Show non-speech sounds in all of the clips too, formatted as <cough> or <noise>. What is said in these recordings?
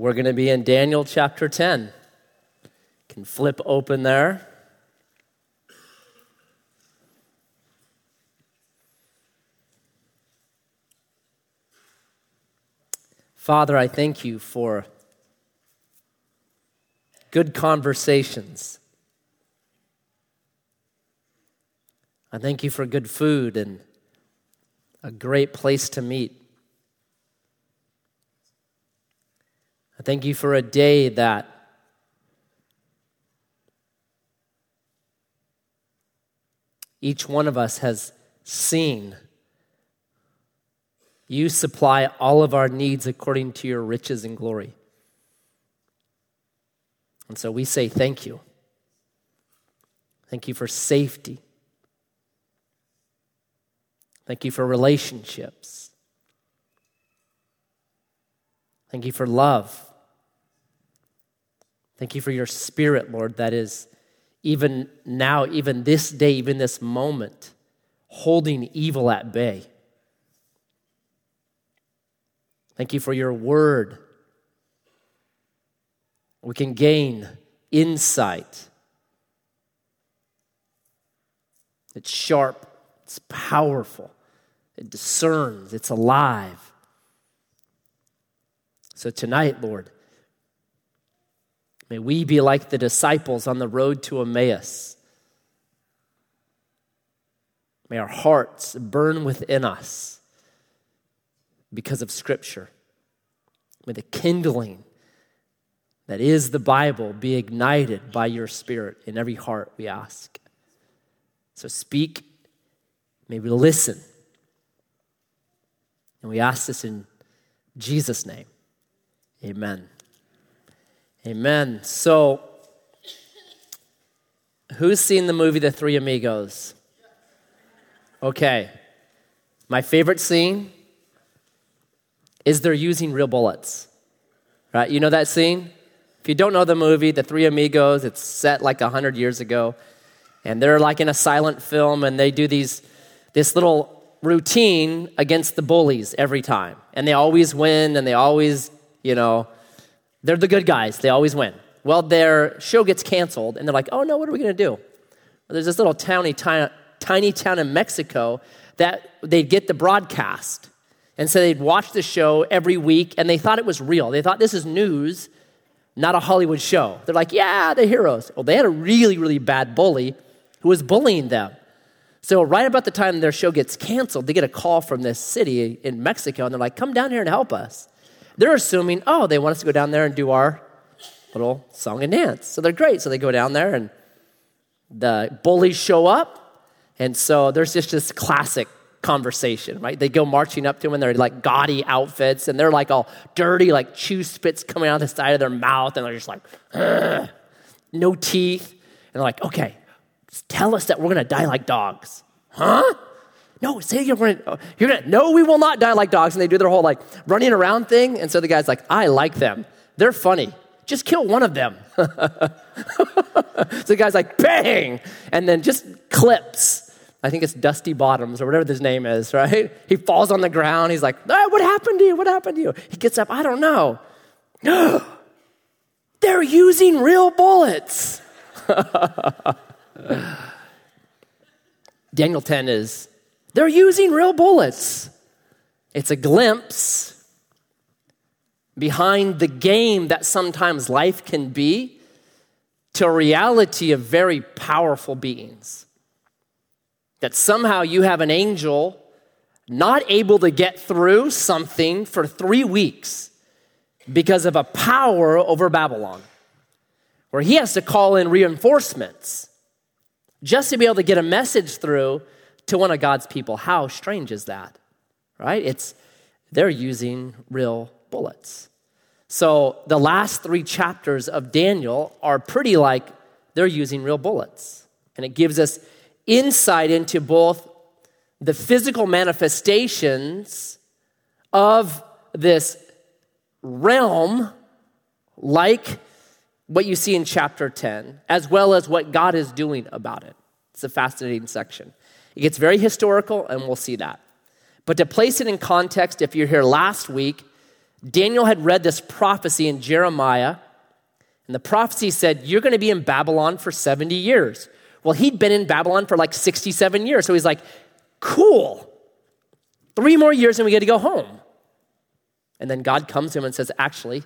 We're going to be in Daniel chapter 10. Can flip open there. Father, I thank you for good conversations. I thank you for good food and a great place to meet. I thank you for a day that each one of us has seen. You supply all of our needs according to your riches and glory. And so we say thank you. Thank you for safety. Thank you for relationships. Thank you for love. Thank you for your spirit, Lord, that is even now, even this day, even this moment, holding evil at bay. Thank you for your word. We can gain insight. It's sharp, it's powerful, it discerns, it's alive. So tonight, Lord, may we be like the disciples on the road to Emmaus. May our hearts burn within us because of Scripture. May the kindling that is the Bible be ignited by your Spirit in every heart, we ask. So speak, may we listen. And we ask this in Jesus' name. Amen. Amen. So, who's seen the movie The Three Amigos? Okay. My favorite scene is they're using real bullets. Right? You know that scene? If you don't know the movie, The Three Amigos, it's set like 100 years ago. And they're like in a silent film and they do these this little routine against the bullies every time. And they always win and they always, you know, they're the good guys. They always win. Well, their show gets canceled and they're like, oh no, what are we going to do? Well, there's this little tiny, tiny, tiny town in Mexico that they'd get the broadcast. And so they'd watch the show every week and they thought it was real. They thought this is news, not a Hollywood show. They're like, yeah, the heroes. Well, they had a really, really bad bully who was bullying them. So, right about the time their show gets canceled, they get a call from this city in Mexico, and they're like, come down here and help us. They're assuming, oh, they want us to go down there and do our little song and dance. So, they're great. So, they go down there, and the bullies show up. And so, there's just this classic conversation, right? They go marching up to them in their like gaudy outfits, and they're like all dirty, like chew spits coming out the side of their mouth, and they're just like, no teeth. And they're like, okay, tell us that we're going to die like dogs. Huh? No, say you're going to, you're going to, no, we will not die like dogs. And they do their whole like running around thing. And so the guy's like, I like them. They're funny. Just kill one of them. <laughs> so the guy's like, bang! And then just clips. I think it's Dusty Bottoms or whatever his name is, right? He falls on the ground. He's like, ah, What happened to you? What happened to you? He gets up, I don't know. <gasps> They're using real bullets. <laughs> Daniel 10 is they're using real bullets. It's a glimpse behind the game that sometimes life can be to a reality of very powerful beings. That somehow you have an angel not able to get through something for three weeks because of a power over Babylon, where he has to call in reinforcements just to be able to get a message through to one of God's people. How strange is that? Right? It's they're using real bullets. So the last 3 chapters of Daniel are pretty like they're using real bullets. And it gives us insight into both the physical manifestations of this realm like what you see in chapter 10, as well as what God is doing about it. It's a fascinating section. It gets very historical, and we'll see that. But to place it in context, if you're here last week, Daniel had read this prophecy in Jeremiah, and the prophecy said, You're going to be in Babylon for 70 years. Well, he'd been in Babylon for like 67 years. So he's like, Cool. Three more years and we get to go home. And then God comes to him and says, Actually,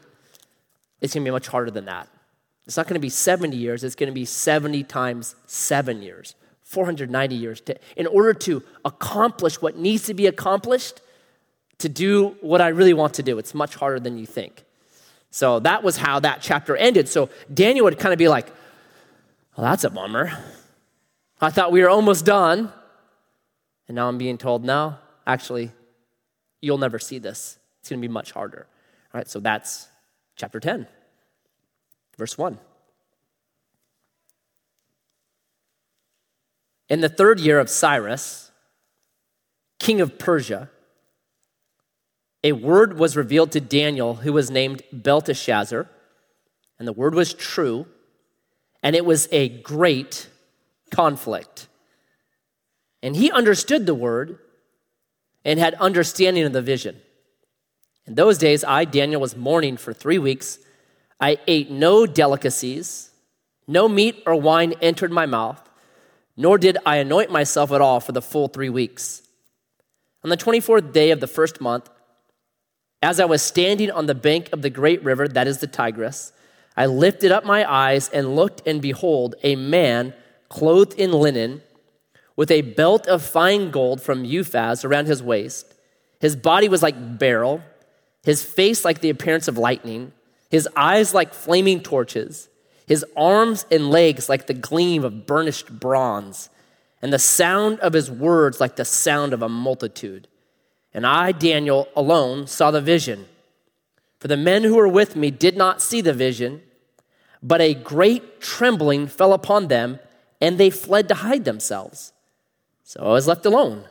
it's going to be much harder than that. It's not going to be 70 years, it's going to be 70 times seven years, 490 years. To, in order to accomplish what needs to be accomplished, to do what I really want to do, it's much harder than you think. So that was how that chapter ended. So Daniel would kind of be like, well, that's a bummer. I thought we were almost done. And now I'm being told, no, actually, you'll never see this. It's going to be much harder. All right, so that's chapter 10, verse 1. In the third year of Cyrus, king of Persia, a word was revealed to Daniel who was named Belteshazzar, and the word was true, and it was a great conflict. And he understood the word and had understanding of the vision. In those days, I, Daniel, was mourning for three weeks. I ate no delicacies, no meat or wine entered my mouth, nor did I anoint myself at all for the full three weeks. On the 24th day of the first month, as I was standing on the bank of the great river, that is the Tigris, I lifted up my eyes and looked, and behold, a man clothed in linen, with a belt of fine gold from Uphaz around his waist. His body was like beryl, his face like the appearance of lightning, his eyes like flaming torches, his arms and legs like the gleam of burnished bronze, and the sound of his words like the sound of a multitude. And I, Daniel, alone saw the vision. For the men who were with me did not see the vision, but a great trembling fell upon them, and they fled to hide themselves. So I was left alone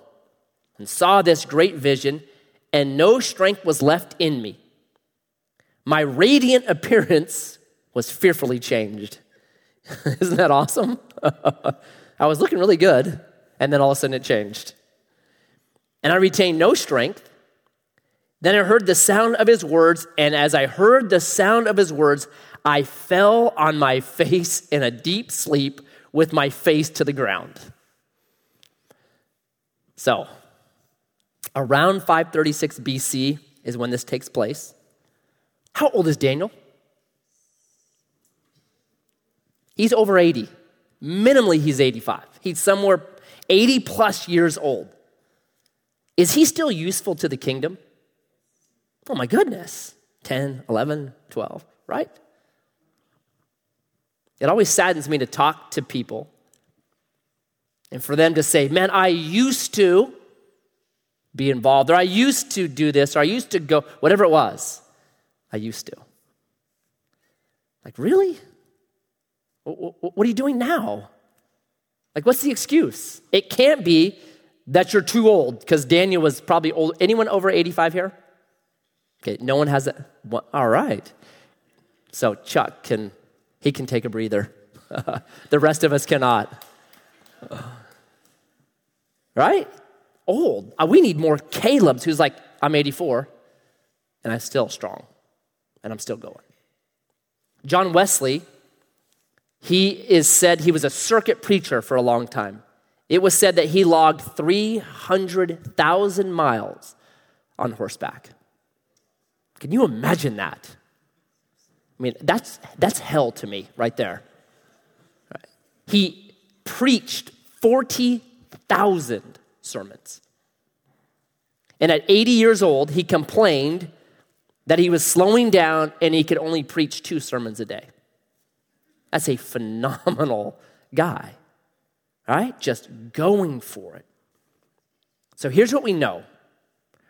and saw this great vision, and no strength was left in me. My radiant <laughs> appearance was fearfully changed. <laughs> Isn't that awesome? <laughs> I was looking really good, and then all of a sudden it changed and I retained no strength. Then I heard the sound of his words, and as I heard the sound of his words, I fell on my face in a deep sleep with my face to the ground. So, around 536 BC is when this takes place. How old is Daniel? He's over 80. Minimally, he's 85. He's somewhere 80 plus years old. Is he still useful to the kingdom? Oh my goodness. 10, 11, 12, right? It always saddens me to talk to people and for them to say, man, I used to be involved, or I used to do this, or I used to go, whatever it was, I used to. Like, really? What are you doing now? Like, what's the excuse? It can't be that you're too old because Daniel was probably old. Anyone over 85 here? Okay, no one has. Well, all right. So Chuck can he can take a breather. <laughs> the rest of us cannot. Right? Old. Uh, we need more Caleb's who's like, I'm 84 and I'm still strong and I'm still going. John Wesley, he is said he was a circuit preacher for a long time. It was said that he logged 300,000 miles on horseback. Can you imagine that? I mean, that's, that's hell to me right there. He preached 40,000 sermons. And at 80 years old, he complained that he was slowing down and he could only preach two sermons a day. That's a phenomenal guy right? Just going for it. So here's what we know.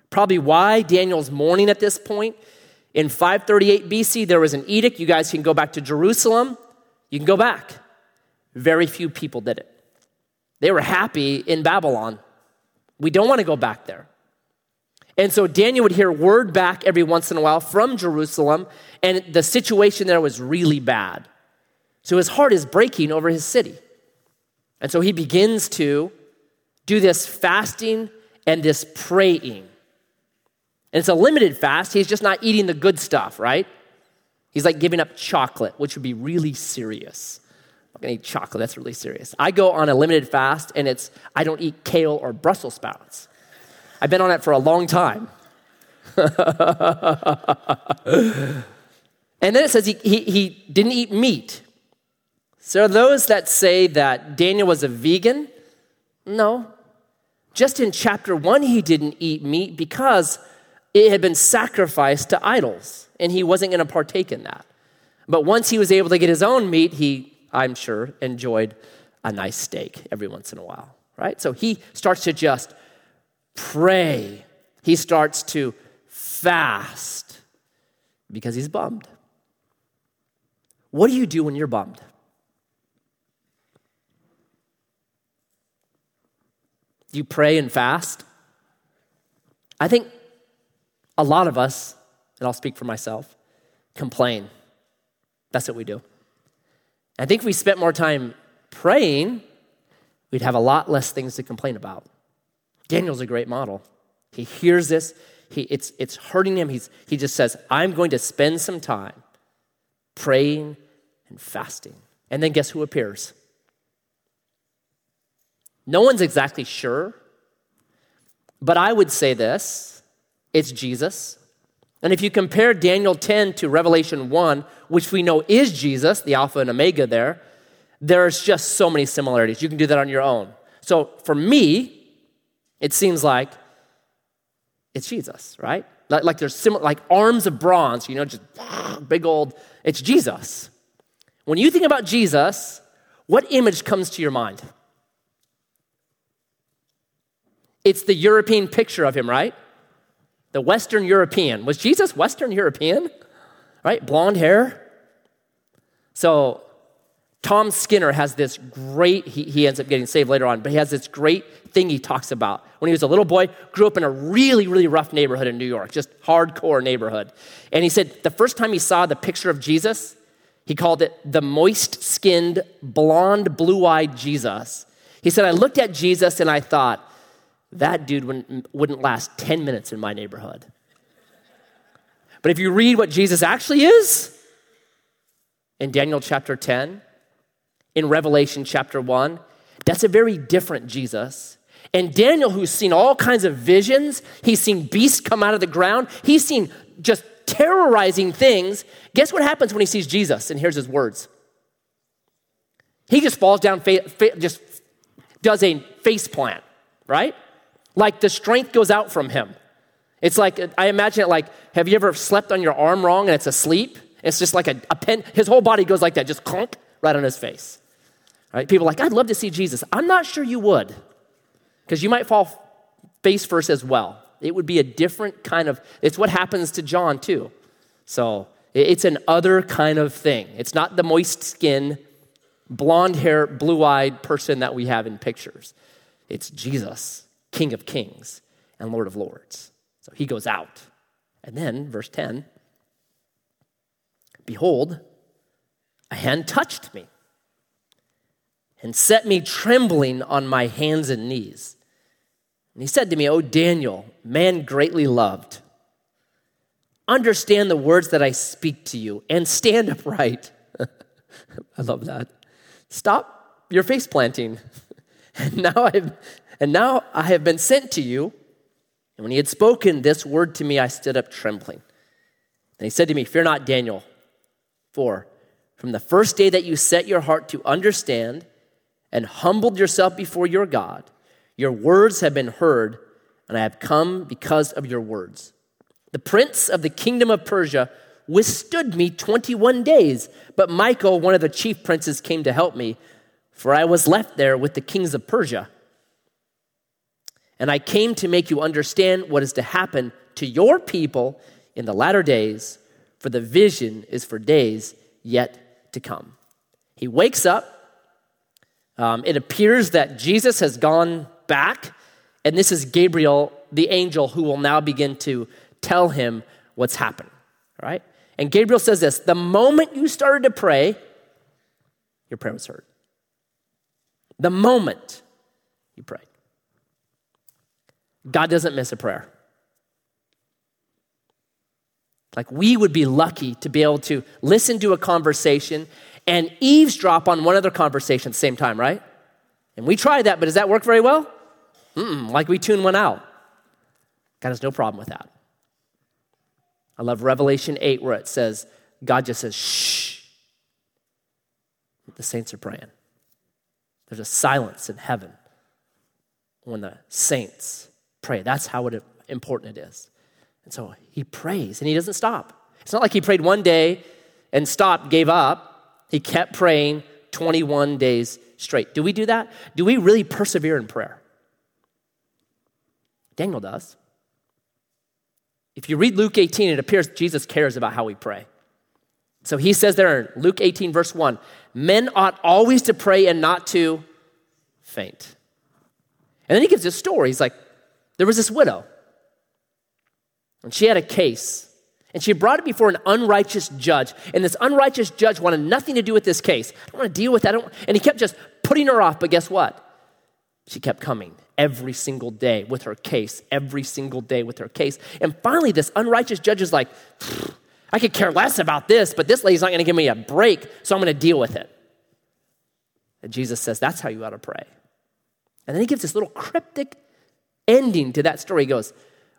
Probably why Daniel's mourning at this point. In 538 BC, there was an edict. You guys can go back to Jerusalem. You can go back. Very few people did it. They were happy in Babylon. We don't want to go back there. And so Daniel would hear word back every once in a while from Jerusalem, and the situation there was really bad. So his heart is breaking over his city. And so he begins to do this fasting and this praying. And it's a limited fast. He's just not eating the good stuff, right? He's like giving up chocolate, which would be really serious. I'm gonna eat chocolate, that's really serious. I go on a limited fast and it's, I don't eat kale or Brussels sprouts. I've been on it for a long time. <laughs> and then it says he, he, he didn't eat meat. So, those that say that Daniel was a vegan? No. Just in chapter one, he didn't eat meat because it had been sacrificed to idols, and he wasn't going to partake in that. But once he was able to get his own meat, he, I'm sure, enjoyed a nice steak every once in a while, right? So he starts to just pray. He starts to fast because he's bummed. What do you do when you're bummed? You pray and fast? I think a lot of us, and I'll speak for myself, complain. That's what we do. I think if we spent more time praying, we'd have a lot less things to complain about. Daniel's a great model. He hears this, he, it's, it's hurting him. He's, he just says, I'm going to spend some time praying and fasting. And then guess who appears? No one's exactly sure, but I would say this it's Jesus. And if you compare Daniel 10 to Revelation 1, which we know is Jesus, the Alpha and Omega there, there's just so many similarities. You can do that on your own. So for me, it seems like it's Jesus, right? Like, like there's similar, like arms of bronze, you know, just <sniffs> big old, it's Jesus. When you think about Jesus, what image comes to your mind? It's the European picture of him, right? The Western European. Was Jesus Western European? Right? Blonde hair. So Tom Skinner has this great, he, he ends up getting saved later on, but he has this great thing he talks about. When he was a little boy, grew up in a really, really rough neighborhood in New York, just hardcore neighborhood. And he said the first time he saw the picture of Jesus, he called it the moist skinned, blonde, blue eyed Jesus. He said, I looked at Jesus and I thought, that dude wouldn't, wouldn't last 10 minutes in my neighborhood. But if you read what Jesus actually is in Daniel chapter 10, in Revelation chapter 1, that's a very different Jesus. And Daniel, who's seen all kinds of visions, he's seen beasts come out of the ground, he's seen just terrorizing things. Guess what happens when he sees Jesus? And here's his words. He just falls down, fa- fa- just does a face plant, right? Like the strength goes out from him. It's like, I imagine it like, have you ever slept on your arm wrong and it's asleep? It's just like a, a pen, his whole body goes like that, just clunk right on his face. Right? People like, I'd love to see Jesus. I'm not sure you would, because you might fall face first as well. It would be a different kind of, it's what happens to John too. So it's an other kind of thing. It's not the moist skin, blonde hair, blue eyed person that we have in pictures. It's Jesus. King of Kings and Lord of Lords. So he goes out. And then, verse 10 Behold, a hand touched me and set me trembling on my hands and knees. And he said to me, O Daniel, man greatly loved, understand the words that I speak to you and stand <laughs> upright. <laughs> I love that. Stop your face planting. <laughs> And now I've and now I have been sent to you. And when he had spoken this word to me, I stood up trembling. And he said to me, Fear not, Daniel, for from the first day that you set your heart to understand and humbled yourself before your God, your words have been heard, and I have come because of your words. The prince of the kingdom of Persia withstood me 21 days, but Michael, one of the chief princes, came to help me, for I was left there with the kings of Persia. And I came to make you understand what is to happen to your people in the latter days, for the vision is for days yet to come. He wakes up. Um, it appears that Jesus has gone back, and this is Gabriel, the angel, who will now begin to tell him what's happened. Right? And Gabriel says this the moment you started to pray, your prayer was heard. The moment you prayed. God doesn't miss a prayer. Like we would be lucky to be able to listen to a conversation and eavesdrop on one other conversation at the same time, right? And we try that, but does that work very well? Mm-mm, like we tune one out. God has no problem with that. I love Revelation 8 where it says, God just says, shh. The saints are praying. There's a silence in heaven when the saints pray. That's how important it is. And so he prays and he doesn't stop. It's not like he prayed one day and stopped, gave up. He kept praying 21 days straight. Do we do that? Do we really persevere in prayer? Daniel does. If you read Luke 18, it appears Jesus cares about how we pray. So he says there in Luke 18, verse 1 men ought always to pray and not to faint. And then he gives this story. He's like, there was this widow, and she had a case, and she brought it before an unrighteous judge. And this unrighteous judge wanted nothing to do with this case. I don't want to deal with that. And he kept just putting her off. But guess what? She kept coming every single day with her case, every single day with her case. And finally, this unrighteous judge is like, I could care less about this, but this lady's not going to give me a break, so I'm going to deal with it. And Jesus says, That's how you ought to pray. And then he gives this little cryptic ending to that story. Goes,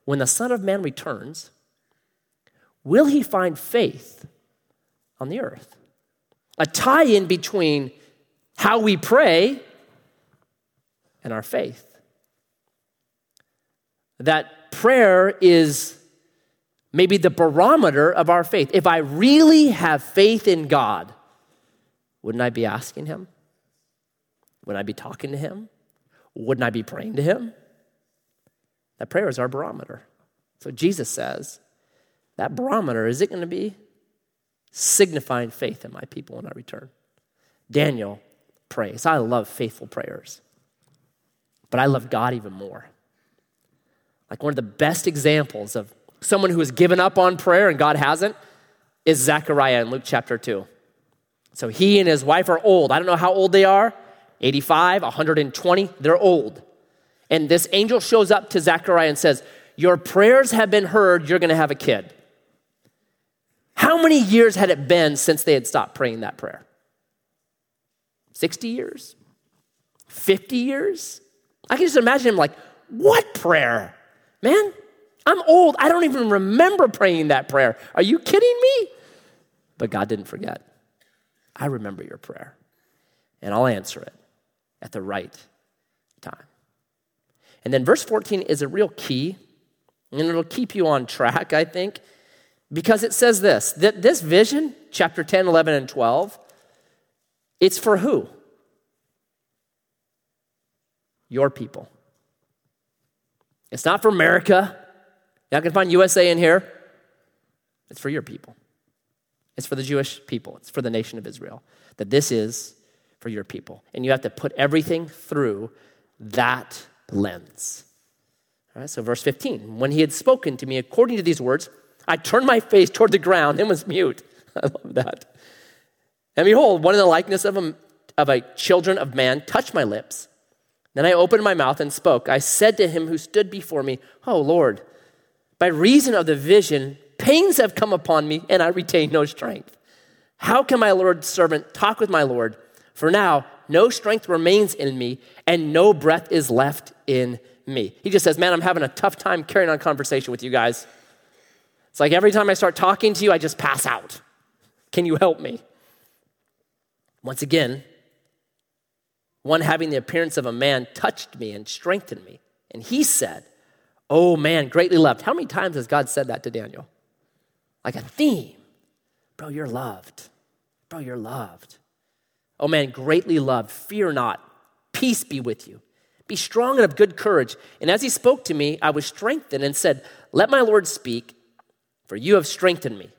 When the Son of Man returns, will he find faith on the earth? A tie in between how we pray and our faith. That prayer is maybe the barometer of our faith. If I really have faith in God, wouldn't I be asking Him? Wouldn't I be talking to Him? Wouldn't I be praying to him? That prayer is our barometer. So Jesus says, that barometer, is it going to be signifying faith in my people when I return? Daniel prays. I love faithful prayers, but I love God even more. Like one of the best examples of someone who has given up on prayer and God hasn't is Zechariah in Luke chapter 2. So he and his wife are old. I don't know how old they are. 85, 120, they're old. And this angel shows up to Zechariah and says, Your prayers have been heard, you're gonna have a kid. How many years had it been since they had stopped praying that prayer? 60 years? 50 years? I can just imagine him like, What prayer? Man, I'm old. I don't even remember praying that prayer. Are you kidding me? But God didn't forget. I remember your prayer, and I'll answer it at the right time. And then verse 14 is a real key, and it'll keep you on track, I think, because it says this that this vision, chapter 10, 11, and 12, it's for who? Your people. It's not for America. Going to find USA in here. It's for your people. It's for the Jewish people. It's for the nation of Israel. That this is for your people. And you have to put everything through that lens. All right, so, verse 15 when he had spoken to me according to these words, I turned my face toward the ground and was mute. <laughs> I love that. And behold, one in the likeness of a, of a children of man touched my lips. Then I opened my mouth and spoke. I said to him who stood before me, Oh Lord, by reason of the vision, pains have come upon me, and I retain no strength. How can my Lord's servant talk with my Lord? For now, no strength remains in me, and no breath is left in me. He just says, Man, I'm having a tough time carrying on conversation with you guys. It's like every time I start talking to you, I just pass out. Can you help me? Once again, one having the appearance of a man touched me and strengthened me. And he said, Oh man, greatly loved. How many times has God said that to Daniel? Like a theme. Bro, you're loved. Bro, you're loved. Oh man, greatly loved, fear not, peace be with you. Be strong and of good courage. And as he spoke to me, I was strengthened and said, Let my Lord speak, for you have strengthened me.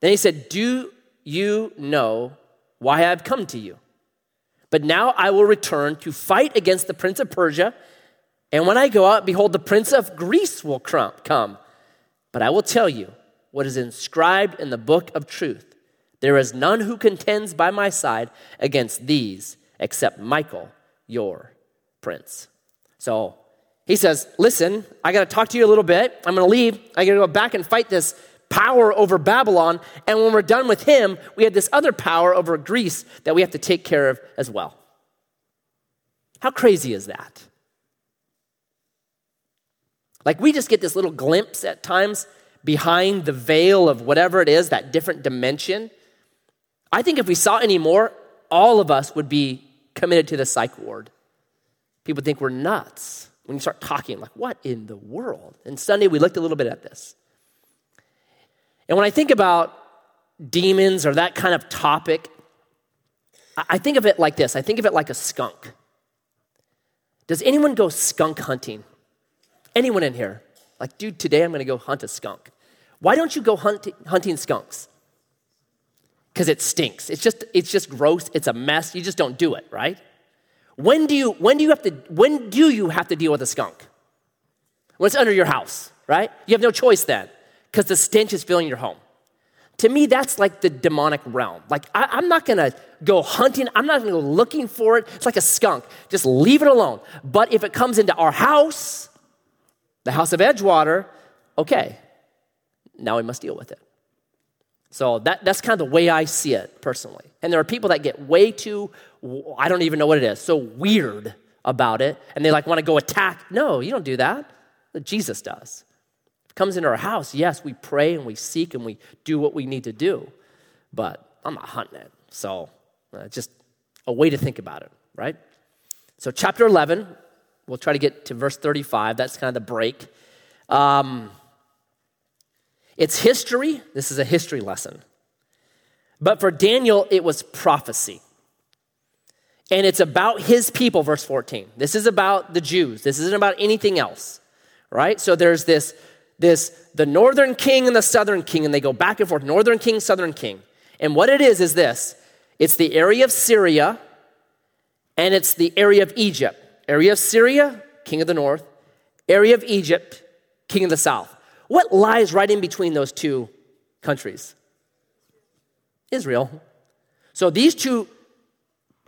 Then he said, Do you know why I have come to you? But now I will return to fight against the prince of Persia. And when I go out, behold, the prince of Greece will come. But I will tell you what is inscribed in the book of truth. There is none who contends by my side against these except Michael, your prince. So he says, Listen, I got to talk to you a little bit. I'm going to leave. I got to go back and fight this power over Babylon. And when we're done with him, we have this other power over Greece that we have to take care of as well. How crazy is that? Like we just get this little glimpse at times behind the veil of whatever it is, that different dimension. I think if we saw any more, all of us would be committed to the psych ward. People think we're nuts when you start talking, like, what in the world? And Sunday we looked a little bit at this. And when I think about demons or that kind of topic, I think of it like this I think of it like a skunk. Does anyone go skunk hunting? Anyone in here? Like, dude, today I'm gonna go hunt a skunk. Why don't you go hunt, hunting skunks? Because it stinks. It's just, it's just gross. It's a mess. You just don't do it, right? When do you, when do you have to, when do you have to deal with a skunk? When it's under your house, right? You have no choice then, because the stench is filling your home. To me, that's like the demonic realm. Like, I, am not gonna go hunting, I'm not gonna go looking for it. It's like a skunk. Just leave it alone. But if it comes into our house, the house of Edgewater, okay, now we must deal with it. So that, that's kind of the way I see it personally. And there are people that get way too, I don't even know what it is, so weird about it, and they like want to go attack. No, you don't do that. Jesus does. Comes into our house, yes, we pray and we seek and we do what we need to do, but I'm not hunting it. So uh, just a way to think about it, right? So, chapter 11, we'll try to get to verse 35. That's kind of the break. Um, it's history. This is a history lesson. But for Daniel, it was prophecy. And it's about his people, verse 14. This is about the Jews. This isn't about anything else, right? So there's this, this, the northern king and the southern king, and they go back and forth, northern king, southern king. And what it is, is this it's the area of Syria, and it's the area of Egypt. Area of Syria, king of the north, area of Egypt, king of the south. What lies right in between those two countries? Israel. So these two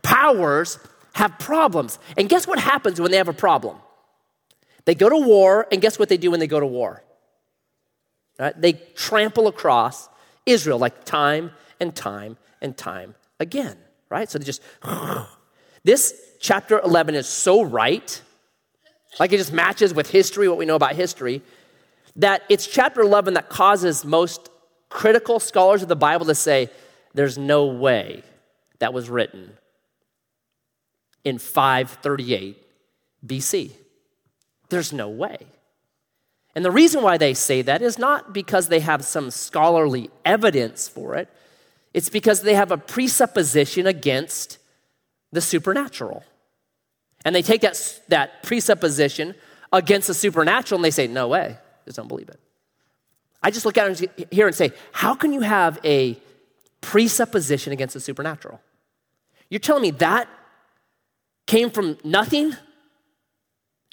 powers have problems. And guess what happens when they have a problem? They go to war, and guess what they do when they go to war? Right? They trample across Israel like time and time and time again, right? So they just, <sighs> this chapter 11 is so right, like it just matches with history, what we know about history, that it's chapter 11 that causes most critical scholars of the Bible to say, there's no way that was written in 538 BC. There's no way. And the reason why they say that is not because they have some scholarly evidence for it, it's because they have a presupposition against the supernatural. And they take that, that presupposition against the supernatural and they say, no way don't believe it. I just look at it here and say, how can you have a presupposition against the supernatural? You're telling me that came from nothing?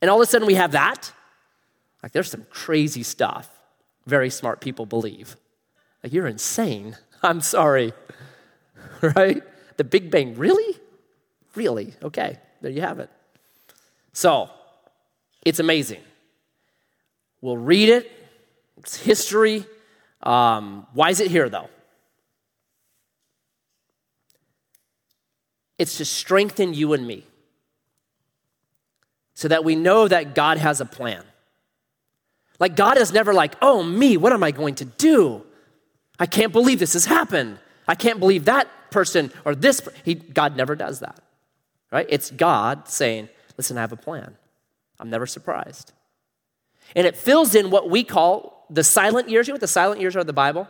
And all of a sudden we have that? Like, there's some crazy stuff very smart people believe. Like, you're insane. <laughs> I'm sorry. <laughs> right? The Big Bang, really? Really? Okay, there you have it. So, it's amazing. We'll read it, it's history. Um, why is it here, though? It's to strengthen you and me so that we know that God has a plan. Like, God is never like, oh, me, what am I going to do? I can't believe this has happened. I can't believe that person or this. He, God never does that, right? It's God saying, listen, I have a plan. I'm never surprised. And it fills in what we call the silent years. You know what the silent years are of the Bible?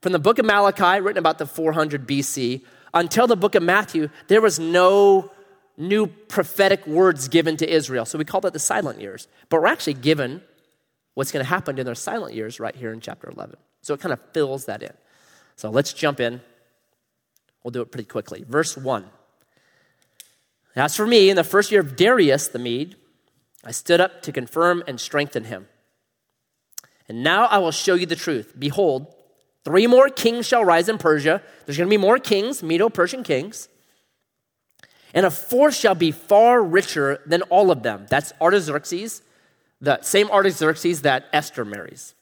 From the book of Malachi, written about the 400 BC, until the book of Matthew, there was no new prophetic words given to Israel. So we call that the silent years. But we're actually given what's going to happen in their silent years right here in chapter 11. So it kind of fills that in. So let's jump in. We'll do it pretty quickly. Verse 1. As for me, in the first year of Darius the Mede, I stood up to confirm and strengthen him. And now I will show you the truth. Behold, three more kings shall rise in Persia. There's going to be more kings, Medo Persian kings. And a fourth shall be far richer than all of them. That's Artaxerxes, the same Artaxerxes that Esther marries.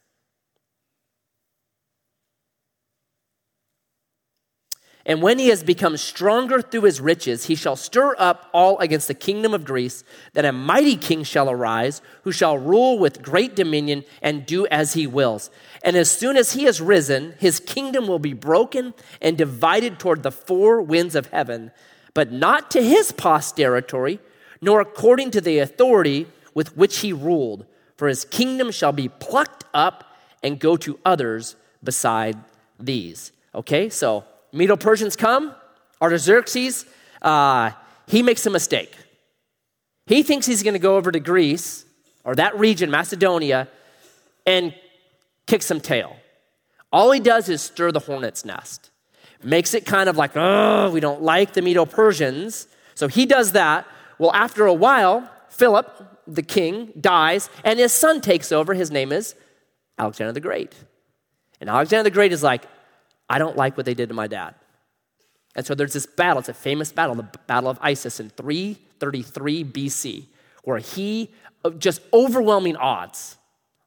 And when he has become stronger through his riches, he shall stir up all against the kingdom of Greece, that a mighty king shall arise, who shall rule with great dominion and do as he wills. And as soon as he has risen, his kingdom will be broken and divided toward the four winds of heaven, but not to his posterity, nor according to the authority with which he ruled. For his kingdom shall be plucked up and go to others beside these. Okay, so Medo Persians come, Artaxerxes, uh, he makes a mistake. He thinks he's going to go over to Greece or that region, Macedonia, and kick some tail. All he does is stir the hornet's nest, makes it kind of like, oh, we don't like the Medo Persians. So he does that. Well, after a while, Philip, the king, dies, and his son takes over. His name is Alexander the Great. And Alexander the Great is like, I don't like what they did to my dad. And so there's this battle, it's a famous battle, the Battle of Issus in 333 BC, where he, uh, just overwhelming odds,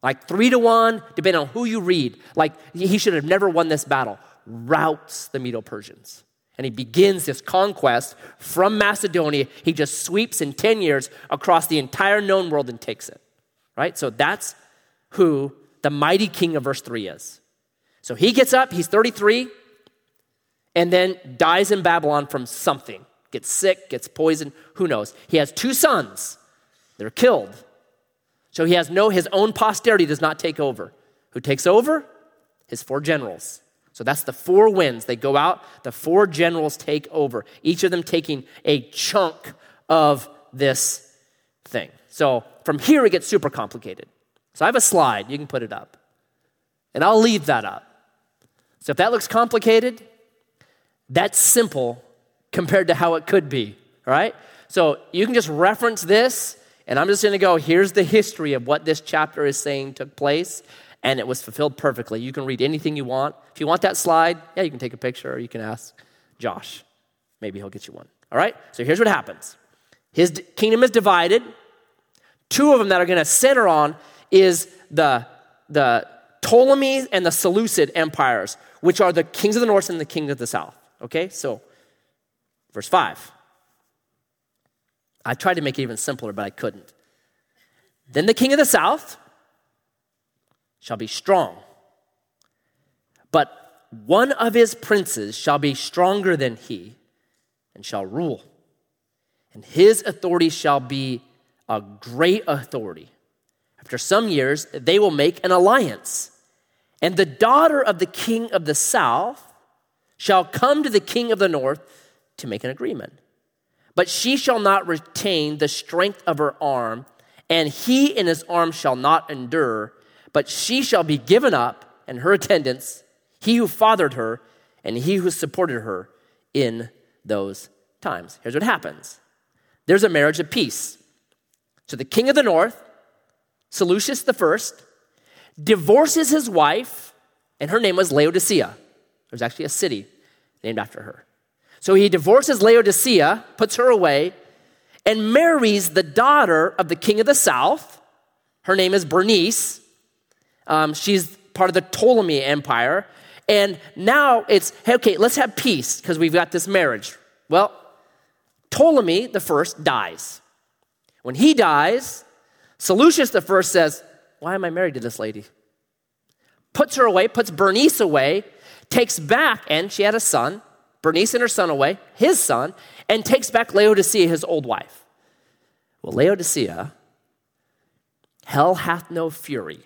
like three to one, depending on who you read, like he should have never won this battle, routs the Medo Persians. And he begins this conquest from Macedonia. He just sweeps in 10 years across the entire known world and takes it. Right? So that's who the mighty king of verse 3 is. So he gets up, he's 33, and then dies in Babylon from something. Gets sick, gets poisoned, who knows? He has two sons. They're killed. So he has no, his own posterity does not take over. Who takes over? His four generals. So that's the four winds. They go out, the four generals take over, each of them taking a chunk of this thing. So from here it gets super complicated. So I have a slide, you can put it up. And I'll leave that up. So if that looks complicated, that's simple compared to how it could be, right? So you can just reference this, and I'm just gonna go, here's the history of what this chapter is saying took place, and it was fulfilled perfectly. You can read anything you want. If you want that slide, yeah, you can take a picture, or you can ask Josh. Maybe he'll get you one. All right? So here's what happens His kingdom is divided. Two of them that are gonna center on is the, the Ptolemy and the Seleucid empires, which are the kings of the north and the kings of the south. Okay, so verse 5. I tried to make it even simpler, but I couldn't. Then the king of the south shall be strong, but one of his princes shall be stronger than he and shall rule. And his authority shall be a great authority. After some years, they will make an alliance. And the daughter of the king of the south shall come to the king of the north to make an agreement. But she shall not retain the strength of her arm, and he in his arm shall not endure, but she shall be given up, and her attendants, he who fathered her, and he who supported her in those times. Here's what happens there's a marriage of peace. So the king of the north Seleucus I, divorces his wife, and her name was Laodicea. There's actually a city named after her. So he divorces Laodicea, puts her away, and marries the daughter of the king of the south. Her name is Bernice. Um, she's part of the Ptolemy Empire. And now it's, hey, okay, let's have peace because we've got this marriage. Well, Ptolemy the first dies. When he dies, Seleucus the first says, Why am I married to this lady? Puts her away, puts Bernice away, takes back, and she had a son, Bernice and her son away, his son, and takes back Laodicea, his old wife. Well, Laodicea, hell hath no fury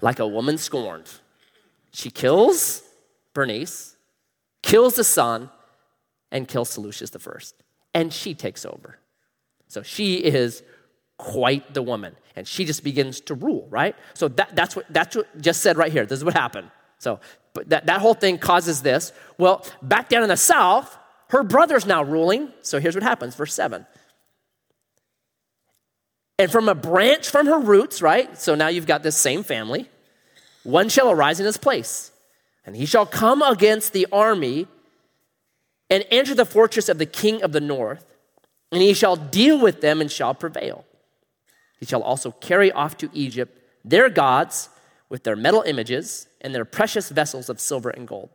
like a woman scorned. She kills Bernice, kills the son, and kills Seleucus the first. And she takes over. So she is quite the woman. And she just begins to rule, right? So that, that's, what, that's what just said right here. This is what happened. So but that, that whole thing causes this. Well, back down in the south, her brother's now ruling. So here's what happens, verse 7. And from a branch from her roots, right? So now you've got this same family. One shall arise in his place, and he shall come against the army and enter the fortress of the king of the north, and he shall deal with them and shall prevail. He shall also carry off to Egypt their gods with their metal images and their precious vessels of silver and gold.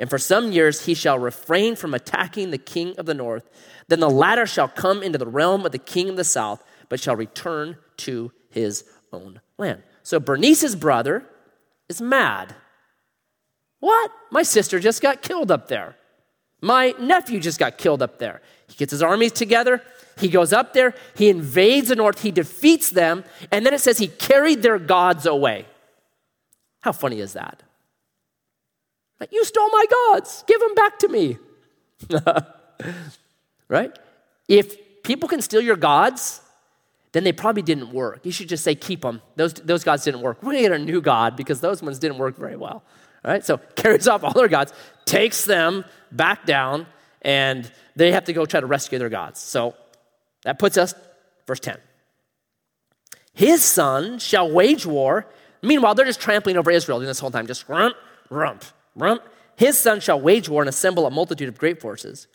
And for some years he shall refrain from attacking the king of the north. Then the latter shall come into the realm of the king of the south, but shall return to his own land. So Bernice's brother is mad. What? My sister just got killed up there. My nephew just got killed up there. He gets his armies together. He goes up there. He invades the north. He defeats them. And then it says he carried their gods away. How funny is that? Like, you stole my gods. Give them back to me. <laughs> right? If people can steal your gods, then they probably didn't work. You should just say, keep them. Those, those gods didn't work. We're going to get a new God because those ones didn't work very well. All right? So <laughs> carries off all their gods, takes them back down, and they have to go try to rescue their gods. So that puts us, verse 10. His son shall wage war. Meanwhile, they're just trampling over Israel this whole time, just rump, rump, rump. His son shall wage war and assemble a multitude of great forces,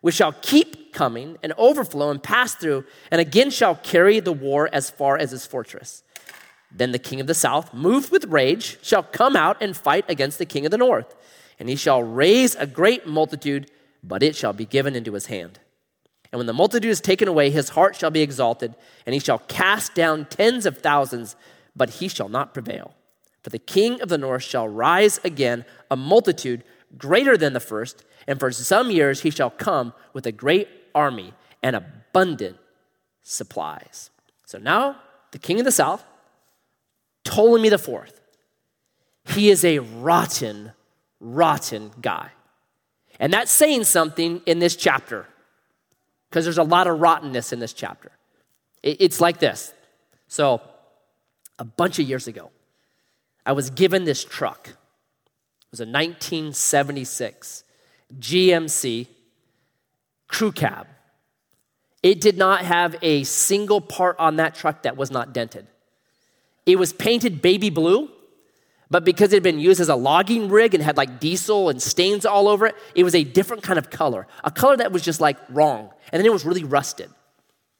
which shall keep coming and overflow and pass through, and again shall carry the war as far as his fortress. Then the king of the south, moved with rage, shall come out and fight against the king of the north, and he shall raise a great multitude, but it shall be given into his hand. And when the multitude is taken away, his heart shall be exalted, and he shall cast down tens of thousands, but he shall not prevail. For the king of the north shall rise again, a multitude greater than the first, and for some years he shall come with a great army and abundant supplies. So now the king of the south, Ptolemy the fourth, he is a rotten, rotten guy. And that's saying something in this chapter because there's a lot of rottenness in this chapter. It's like this. So, a bunch of years ago, I was given this truck. It was a 1976 GMC crew cab. It did not have a single part on that truck that was not dented. It was painted baby blue, but because it had been used as a logging rig and had like diesel and stains all over it, it was a different kind of color, a color that was just like wrong. And then it was really rusted.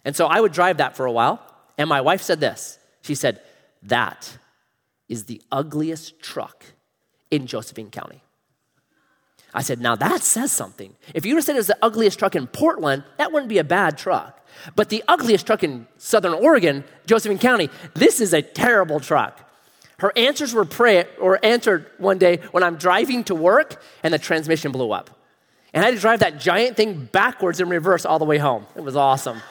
And so I would drive that for a while, and my wife said this. She said, That is the ugliest truck in Josephine County. I said, Now that says something. If you have said it was the ugliest truck in Portland, that wouldn't be a bad truck. But the ugliest truck in Southern Oregon, Josephine County, this is a terrible truck. Her answers were pray, or answered one day when I'm driving to work and the transmission blew up. And I had to drive that giant thing backwards in reverse all the way home. It was awesome.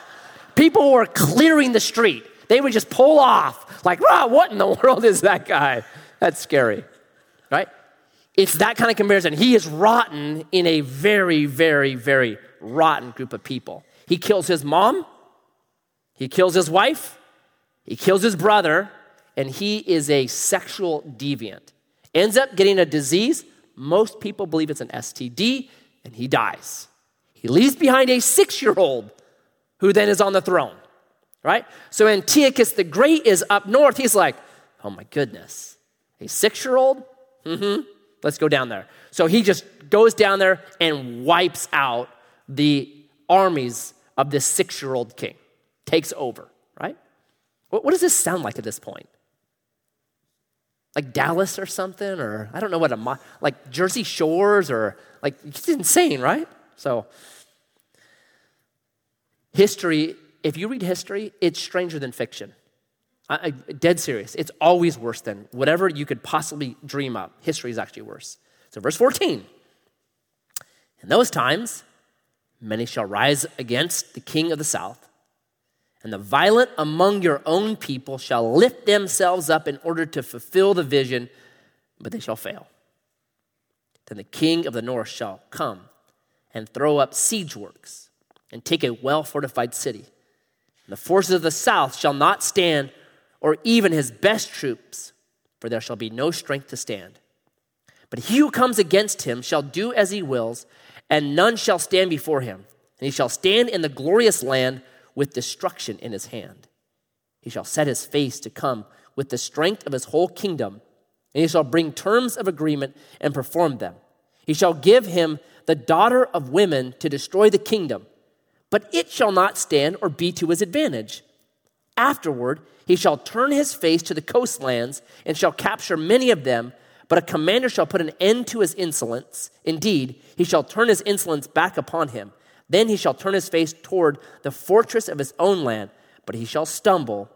People were clearing the street. They would just pull off, like, what in the <laughs> world is that guy? That's scary, right? It's that kind of comparison. He is rotten in a very, very, very rotten group of people. He kills his mom, he kills his wife, he kills his brother, and he is a sexual deviant. Ends up getting a disease. Most people believe it's an STD, and he dies. He leaves behind a six year old who then is on the throne, right? So Antiochus the Great is up north. He's like, oh my goodness, a six year old? Mm hmm. Let's go down there. So he just goes down there and wipes out the armies of this six year old king, takes over, right? What, what does this sound like at this point? Like Dallas or something, or I don't know what a like Jersey Shores or like it's insane, right? So history, if you read history, it's stranger than fiction. I, I, dead serious. It's always worse than whatever you could possibly dream up. History is actually worse. So verse 14. In those times, many shall rise against the king of the south and the violent among your own people shall lift themselves up in order to fulfill the vision, but they shall fail. Then the king of the north shall come and throw up siege works and take a well fortified city. And the forces of the south shall not stand, or even his best troops, for there shall be no strength to stand. But he who comes against him shall do as he wills, and none shall stand before him. And he shall stand in the glorious land with destruction in his hand. He shall set his face to come with the strength of his whole kingdom, and he shall bring terms of agreement and perform them. He shall give him the daughter of women to destroy the kingdom, but it shall not stand or be to his advantage. Afterward, he shall turn his face to the coastlands and shall capture many of them, But a commander shall put an end to his insolence. Indeed, he shall turn his insolence back upon him. Then he shall turn his face toward the fortress of his own land, but he shall stumble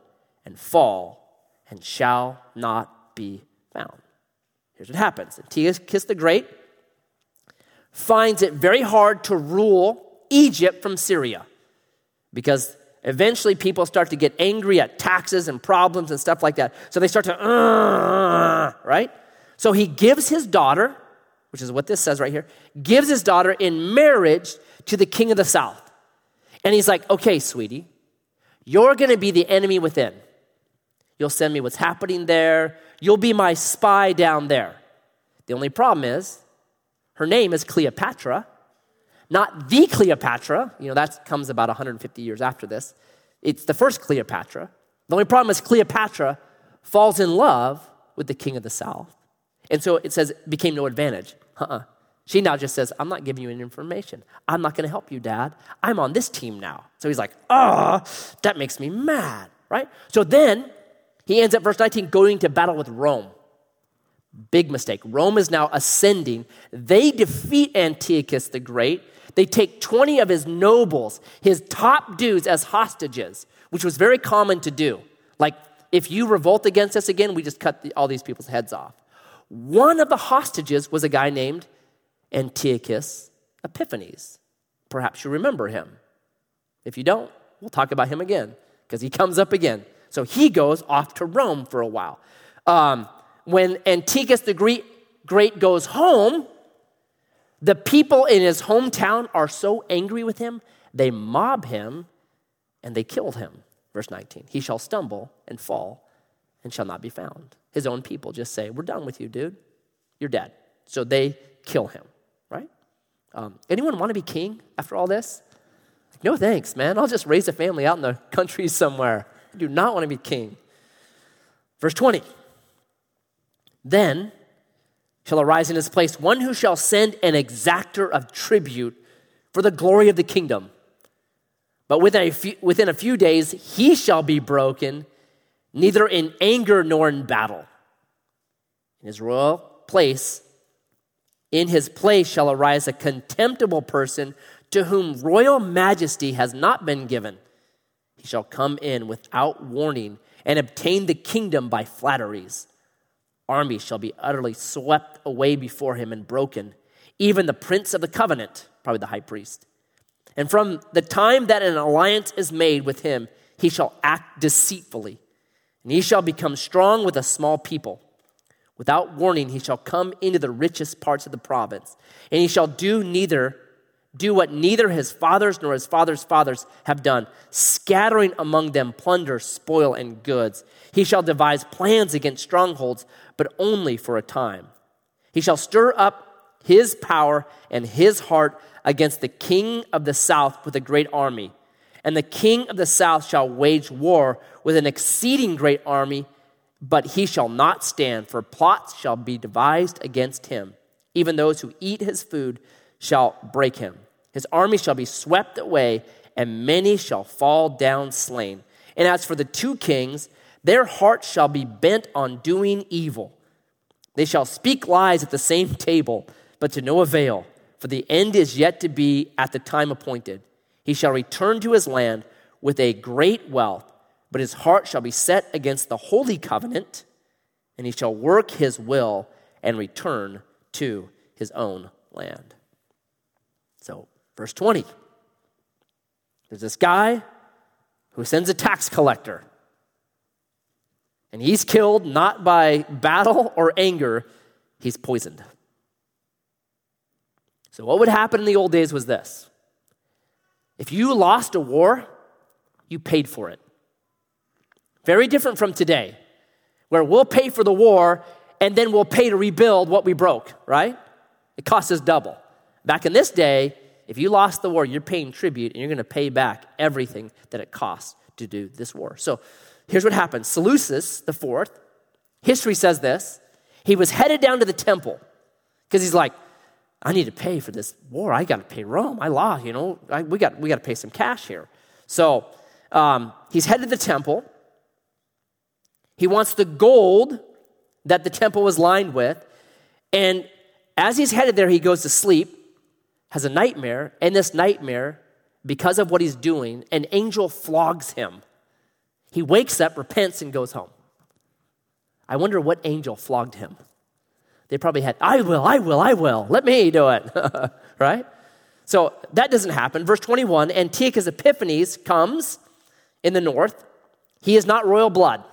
and fall and shall not be found. Here's what happens Antiochus the Great finds it very hard to rule Egypt from Syria because eventually people start to get angry at taxes and problems and stuff like that. So they start to, uh, right? So he gives his daughter, which is what this says right here, gives his daughter in marriage to the king of the south. And he's like, okay, sweetie, you're going to be the enemy within. You'll send me what's happening there. You'll be my spy down there. The only problem is, her name is Cleopatra, not the Cleopatra. You know, that comes about 150 years after this. It's the first Cleopatra. The only problem is Cleopatra falls in love with the king of the south. And so it says, became no advantage. Uh-uh. She now just says, I'm not giving you any information. I'm not going to help you, Dad. I'm on this team now. So he's like, oh, that makes me mad, right? So then he ends up, verse 19, going to battle with Rome. Big mistake. Rome is now ascending. They defeat Antiochus the Great. They take 20 of his nobles, his top dudes, as hostages, which was very common to do. Like, if you revolt against us again, we just cut the, all these people's heads off. One of the hostages was a guy named Antiochus Epiphanes. Perhaps you remember him. If you don't, we'll talk about him again because he comes up again. So he goes off to Rome for a while. Um, when Antiochus the Great, goes home, the people in his hometown are so angry with him, they mob him and they killed him. Verse 19 He shall stumble and fall and shall not be found. His own people just say, We're done with you, dude. You're dead. So they kill him? Um, anyone want to be king after all this? No thanks, man. I'll just raise a family out in the country somewhere. I do not want to be king. Verse 20 Then shall arise in his place one who shall send an exactor of tribute for the glory of the kingdom. But within a few, within a few days he shall be broken, neither in anger nor in battle. In his royal place, in his place shall arise a contemptible person to whom royal majesty has not been given. He shall come in without warning and obtain the kingdom by flatteries Armies shall be utterly swept away before him and broken, even the prince of the covenant, probably the high priest. And from the time that an alliance is made with him, he shall act deceitfully, and he shall become strong with a small people. Without warning, he shall come into the richest parts of the province, and he shall do neither do what neither his fathers nor his fathers' fathers have done, scattering among them plunder, spoil, and goods. He shall devise plans against strongholds, but only for a time. He shall stir up his power and his heart against the king of the south with a great army. And the king of the south shall wage war with an exceeding great army, but he shall not stand, for plots shall be devised against him. Even those who eat his food shall break him. His army shall be swept away, and many shall fall down slain. And as for the two kings, their hearts shall be bent on doing evil. They shall speak lies at the same table, but to no avail, for the end is yet to be at the time appointed. He shall return to his land with a great wealth, but his heart shall be set against the holy covenant, and he shall work his will and return to his own land. So, verse 20 there's this guy who sends a tax collector and he's killed not by battle or anger, he's poisoned. So, what would happen in the old days was this if you lost a war, you paid for it. Very different from today, where we'll pay for the war and then we'll pay to rebuild what we broke, right? It costs us double. Back in this day, if you lost the war, you're paying tribute and you're going to pay back everything that it costs to do this war. So, Here's what happened Seleucus the fourth, history says this, he was headed down to the temple because he's like, I need to pay for this war. I got to pay Rome. I lost, you know, I, we got we got to pay some cash here. So um, he's headed to the temple. He wants the gold that the temple was lined with And as he's headed there, he goes to sleep, has a nightmare, and this nightmare, because of what he's doing, an angel flogs him. He wakes up, repents, and goes home. I wonder what angel flogged him. They probably had, I will, I will, I will, let me do it, <laughs> right? So that doesn't happen. Verse 21 Antiochus Epiphanes comes in the north. He is not royal blood.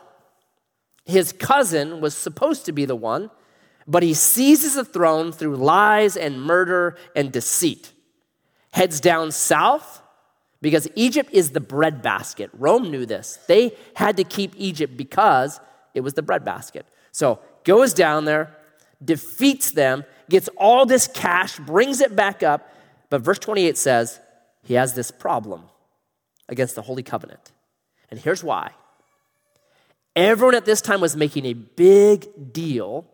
His cousin was supposed to be the one, but he seizes the throne through lies and murder and deceit. Heads down south because Egypt is the breadbasket. Rome knew this. They had to keep Egypt because it was the breadbasket. So goes down there, defeats them, gets all this cash, brings it back up. But verse 28 says he has this problem against the Holy Covenant. And here's why Everyone at this time was making a big deal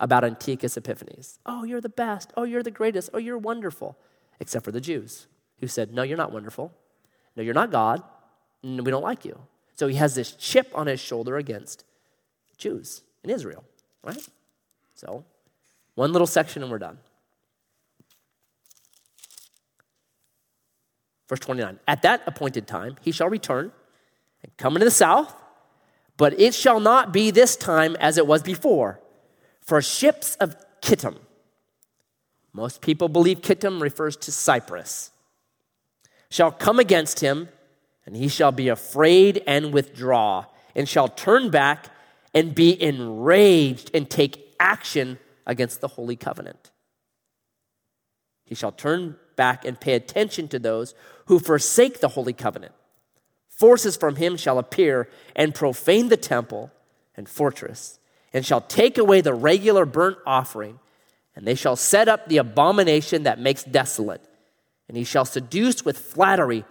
about Antiochus Epiphanes. Oh, you're the best. Oh, you're the greatest. Oh, you're wonderful. Except for the Jews who said, No, you're not wonderful. No, you're not God. No, we don't like you. So he has this chip on his shoulder against Jews in Israel, right? So, one little section and we're done. Verse 29 At that appointed time, he shall return and come into the south but it shall not be this time as it was before. For ships of Kittim, most people believe Kittim refers to Cyprus, shall come against him, and he shall be afraid and withdraw, and shall turn back and be enraged and take action against the holy covenant. He shall turn back and pay attention to those who forsake the holy covenant forces from him shall appear and profane the temple and fortress, and shall take away the regular burnt offering, and they shall set up the abomination that makes desolate. And he shall seduce with flattery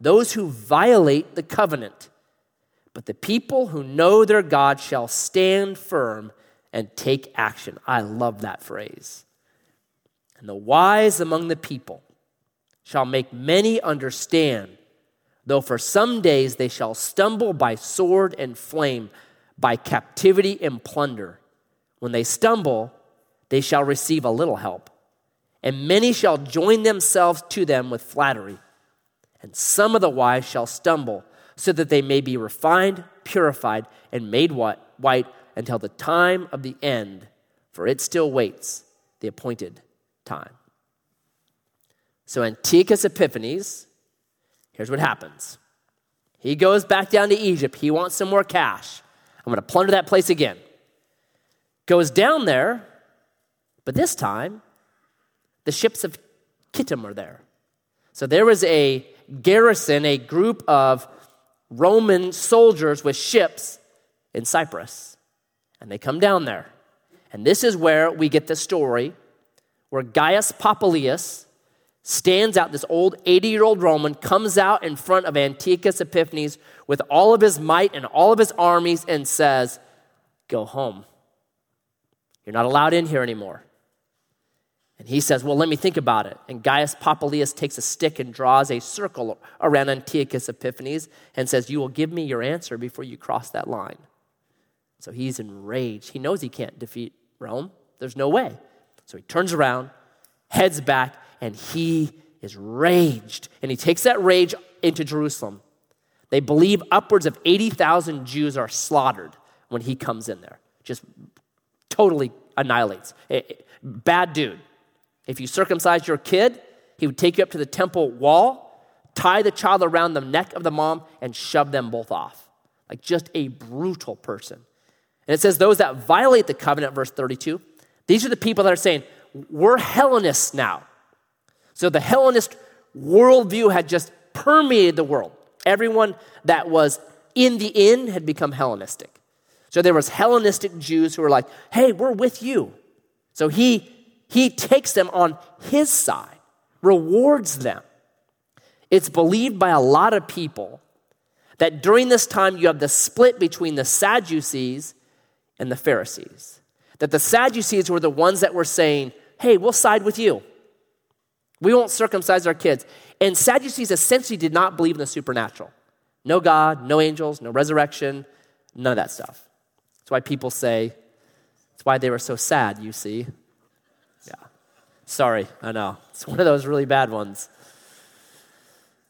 those who violate the covenant. But the people who know their God shall stand firm and take action. I love that phrase. And the wise among the people shall make many understand though for some days they shall stumble by sword and flame, by captivity and plunder. When they stumble, they shall receive a little help, and many shall join themselves to them with flattery. And some of the wise shall stumble, so that they may be refined, purified, and made white until the time of the end, for it still waits the appointed time. So Antiochus Epiphanes, Here's what happens he goes back down to Egypt. He wants some more cash. I'm going to plunder that place again. Goes down there, but this time, the ships of Kittim are there. So there was a garrison, a group of Roman soldiers with ships in Cyprus. And they come down there. And this is where we get the story where Gaius Popilius, stands out, this old 80 year old Roman comes out in front of Antiochus Epiphanes with all of his might and all of his armies and says, Go home. You're not allowed in here anymore. And he says, Well, let me think about it. And Gaius Popilius takes a stick and draws a circle around Antiochus Epiphanes and says, You will give me your answer before you cross that line. So he's enraged. He knows he can't defeat Rome. There's no way. So he turns around, heads back, and he is raged. And he takes that rage into Jerusalem. They believe upwards of 80,000 Jews are slaughtered when he comes in there. Just totally annihilates. Eh, eh, bad dude. If you circumcised your kid, he would take you up to the temple wall, tie the child around the neck of the mom, and shove them both off. Like just a brutal person. And it says, those that violate the covenant, verse 32, these are the people that are saying, we're Hellenists now. So the Hellenist worldview had just permeated the world. Everyone that was in the inn had become Hellenistic. So there was Hellenistic Jews who were like, "Hey, we're with you." So he he takes them on his side, rewards them. It's believed by a lot of people that during this time you have the split between the Sadducees and the Pharisees. That the Sadducees were the ones that were saying, "Hey, we'll side with you." We won't circumcise our kids. And Sadducees essentially did not believe in the supernatural. No God, no angels, no resurrection, none of that stuff. That's why people say, that's why they were so sad, you see. Yeah. Sorry, I know. It's one of those really bad ones.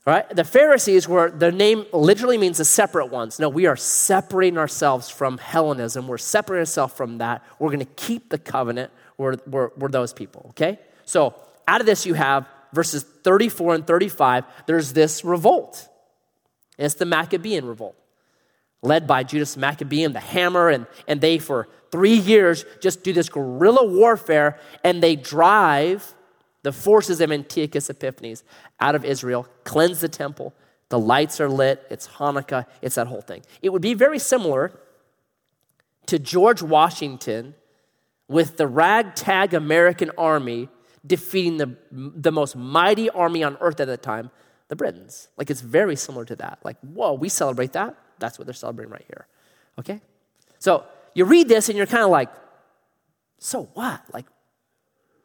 All right? The Pharisees were, the name literally means the separate ones. No, we are separating ourselves from Hellenism. We're separating ourselves from that. We're going to keep the covenant. We're, we're, we're those people, okay? So out of this, you have verses 34 and 35, there's this revolt. And it's the Maccabean revolt, led by Judas Maccabeus, the hammer, and, and they, for three years, just do this guerrilla warfare, and they drive the forces of Antiochus Epiphanes out of Israel, cleanse the temple. The lights are lit. It's Hanukkah. It's that whole thing. It would be very similar to George Washington with the ragtag American army defeating the, the most mighty army on earth at the time, the Britons. Like it's very similar to that. Like, whoa, we celebrate that. That's what they're celebrating right here. Okay? So you read this and you're kind of like, so what? Like,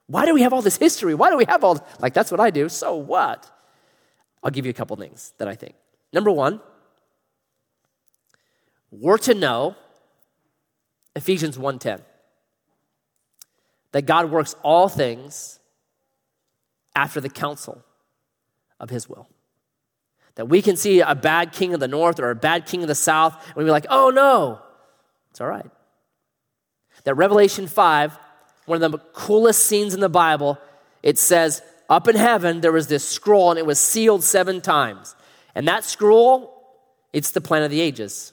why do we have all this history? Why do we have all this? like that's what I do. So what? I'll give you a couple things that I think. Number one, we're to know Ephesians 1:10 that God works all things after the counsel of his will. That we can see a bad king of the north or a bad king of the south, and we be like, oh no, it's all right. That Revelation 5, one of the coolest scenes in the Bible, it says, up in heaven, there was this scroll, and it was sealed seven times. And that scroll, it's the plan of the ages.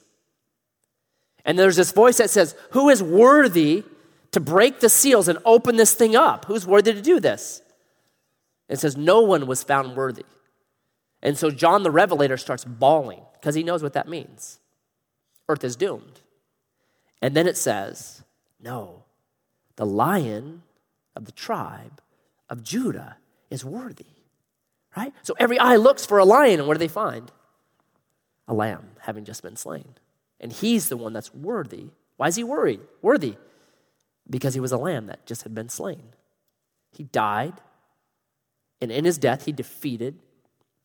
And there's this voice that says, Who is worthy to break the seals and open this thing up? Who's worthy to do this? It says, No one was found worthy. And so John the Revelator starts bawling because he knows what that means. Earth is doomed. And then it says, No, the lion of the tribe of Judah is worthy. Right? So every eye looks for a lion, and what do they find? A lamb having just been slain. And he's the one that's worthy. Why is he worried? Worthy. Because he was a lamb that just had been slain. He died and in his death, he defeated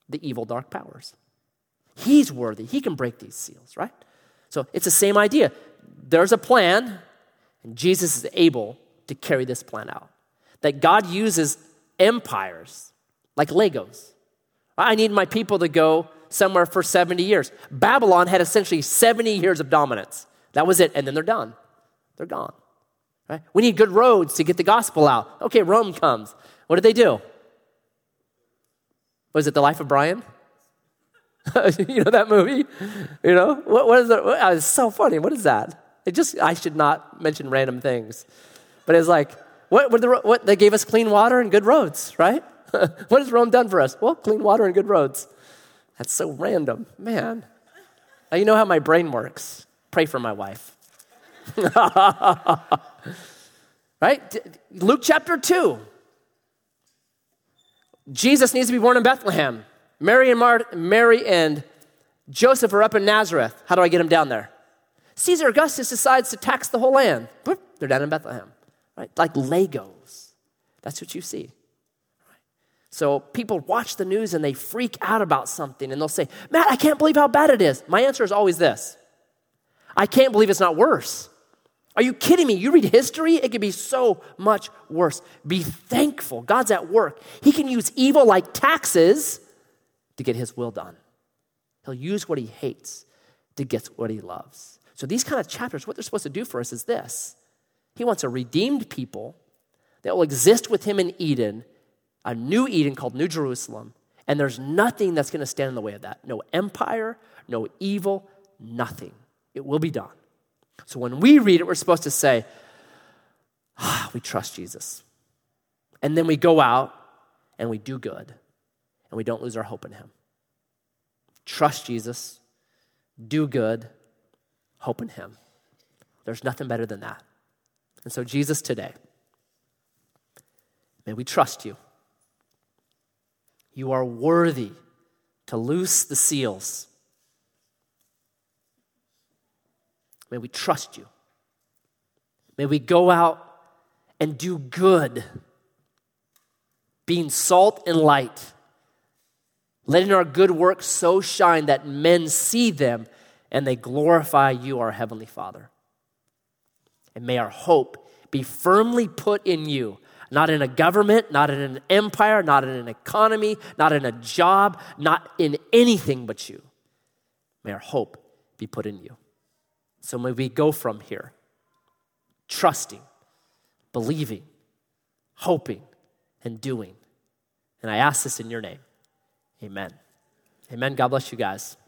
the evil dark powers. He's worthy. He can break these seals, right? So it's the same idea. There's a plan, and Jesus is able to carry this plan out. That God uses empires like Legos. I need my people to go somewhere for 70 years. Babylon had essentially 70 years of dominance. That was it, and then they're done. They're gone. Right? We need good roads to get the gospel out. Okay, Rome comes. What did they do? Was it The Life of Brian? <laughs> you know that movie? You know? What, what is it? What, it's so funny. What is that? It just, I should not mention random things. But it's like, what, what, the, what they gave us clean water and good roads, right? <laughs> what has Rome done for us? Well, clean water and good roads. That's so random. Man. Now you know how my brain works. Pray for my wife. <laughs> right? Luke chapter 2. Jesus needs to be born in Bethlehem. Mary and, Mar- Mary and Joseph are up in Nazareth. How do I get them down there? Caesar Augustus decides to tax the whole land. They're down in Bethlehem, right? Like Legos. That's what you see. So people watch the news and they freak out about something and they'll say, Matt, I can't believe how bad it is. My answer is always this I can't believe it's not worse. Are you kidding me? You read history, it could be so much worse. Be thankful. God's at work. He can use evil like taxes to get his will done. He'll use what he hates to get what he loves. So, these kind of chapters, what they're supposed to do for us is this He wants a redeemed people that will exist with him in Eden, a new Eden called New Jerusalem. And there's nothing that's going to stand in the way of that. No empire, no evil, nothing. It will be done. So when we read it, we're supposed to say, ah, we trust Jesus. And then we go out and we do good and we don't lose our hope in Him. Trust Jesus, do good, hope in Him. There's nothing better than that. And so, Jesus, today, may we trust you. You are worthy to loose the seals May we trust you. May we go out and do good, being salt and light, letting our good works so shine that men see them and they glorify you, our Heavenly Father. And may our hope be firmly put in you, not in a government, not in an empire, not in an economy, not in a job, not in anything but you. May our hope be put in you. So may we go from here trusting, believing, hoping, and doing. And I ask this in your name. Amen. Amen. God bless you guys.